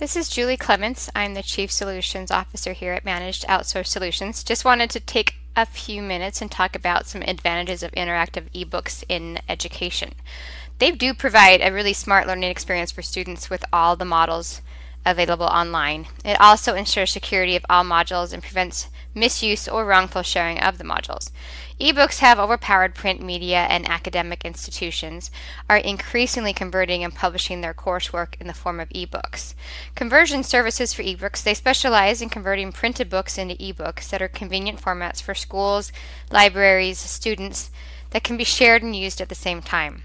This is Julie Clements. I'm the Chief Solutions Officer here at Managed Outsource Solutions. Just wanted to take a few minutes and talk about some advantages of interactive ebooks in education. They do provide a really smart learning experience for students with all the models available online. It also ensures security of all modules and prevents misuse or wrongful sharing of the modules. Ebooks have overpowered print media and academic institutions are increasingly converting and publishing their coursework in the form of ebooks. Conversion services for ebooks, they specialize in converting printed books into ebooks that are convenient formats for schools, libraries, students that can be shared and used at the same time.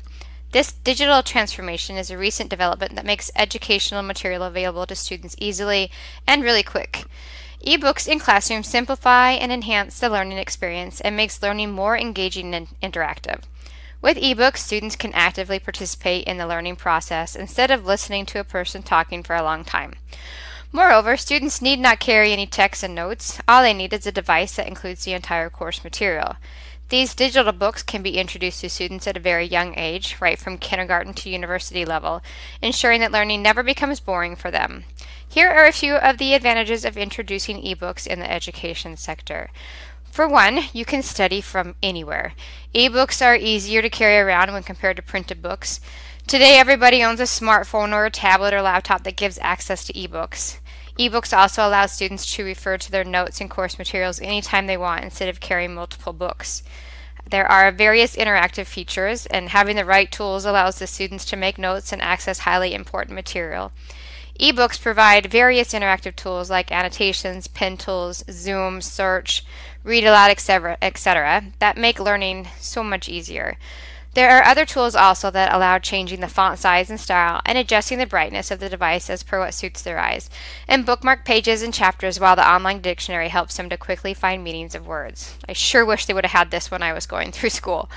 This digital transformation is a recent development that makes educational material available to students easily and really quick. Ebooks in classrooms simplify and enhance the learning experience and makes learning more engaging and interactive. With ebooks, students can actively participate in the learning process instead of listening to a person talking for a long time. Moreover, students need not carry any text and notes. All they need is a device that includes the entire course material. These digital books can be introduced to students at a very young age, right from kindergarten to university level, ensuring that learning never becomes boring for them. Here are a few of the advantages of introducing ebooks in the education sector. For one, you can study from anywhere. Ebooks are easier to carry around when compared to printed books. Today, everybody owns a smartphone or a tablet or laptop that gives access to ebooks. Ebooks also allow students to refer to their notes and course materials anytime they want instead of carrying multiple books. There are various interactive features, and having the right tools allows the students to make notes and access highly important material. Ebooks provide various interactive tools like annotations, pen tools, Zoom, search, read aloud, etc., etc., that make learning so much easier. There are other tools also that allow changing the font size and style and adjusting the brightness of the device as per what suits their eyes, and bookmark pages and chapters while the online dictionary helps them to quickly find meanings of words. I sure wish they would have had this when I was going through school.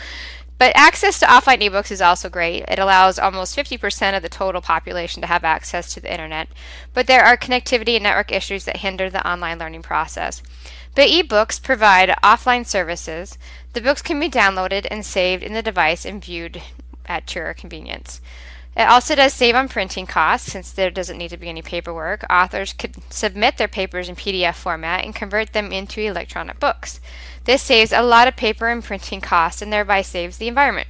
But access to offline ebooks is also great. It allows almost 50% of the total population to have access to the internet, but there are connectivity and network issues that hinder the online learning process. But ebooks provide offline services. The books can be downloaded and saved in the device and viewed at your convenience. It also does save on printing costs since there doesn't need to be any paperwork. Authors could submit their papers in PDF format and convert them into electronic books. This saves a lot of paper and printing costs and thereby saves the environment.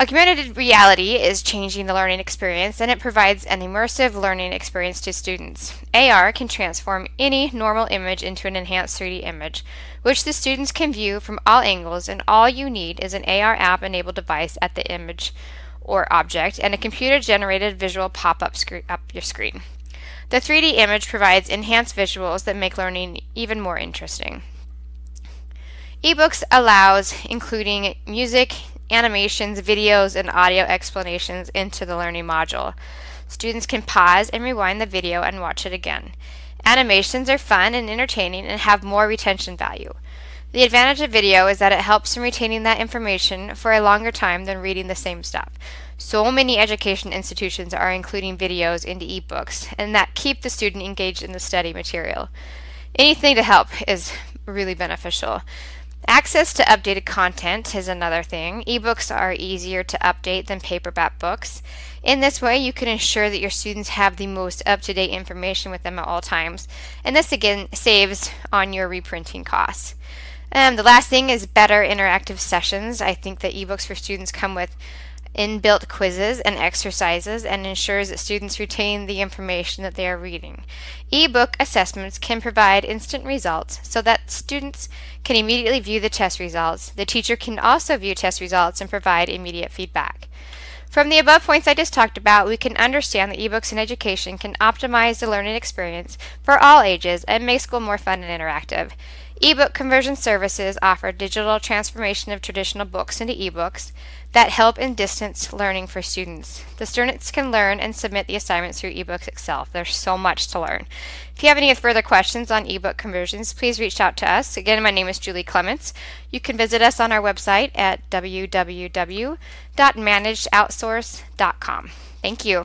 Augmented reality is changing the learning experience and it provides an immersive learning experience to students. AR can transform any normal image into an enhanced 3D image, which the students can view from all angles, and all you need is an AR app enabled device at the image or object and a computer generated visual pop up screen up your screen. The 3D image provides enhanced visuals that make learning even more interesting. eBooks allows including music, animations, videos, and audio explanations into the learning module. Students can pause and rewind the video and watch it again. Animations are fun and entertaining and have more retention value. The advantage of video is that it helps in retaining that information for a longer time than reading the same stuff. So many education institutions are including videos into ebooks and that keep the student engaged in the study material. Anything to help is really beneficial. Access to updated content is another thing. Ebooks are easier to update than paperback books. In this way, you can ensure that your students have the most up to date information with them at all times, and this again saves on your reprinting costs. Um, the last thing is better interactive sessions. I think that ebooks for students come with inbuilt quizzes and exercises and ensures that students retain the information that they are reading. Ebook assessments can provide instant results so that students can immediately view the test results. The teacher can also view test results and provide immediate feedback. From the above points I just talked about, we can understand that ebooks in education can optimize the learning experience for all ages and make school more fun and interactive. Ebook conversion services offer digital transformation of traditional books into ebooks that help in distance learning for students. The students can learn and submit the assignments through ebooks itself. There's so much to learn. If you have any further questions on ebook conversions, please reach out to us. Again, my name is Julie Clements. You can visit us on our website at www.managedoutsource.com. Thank you.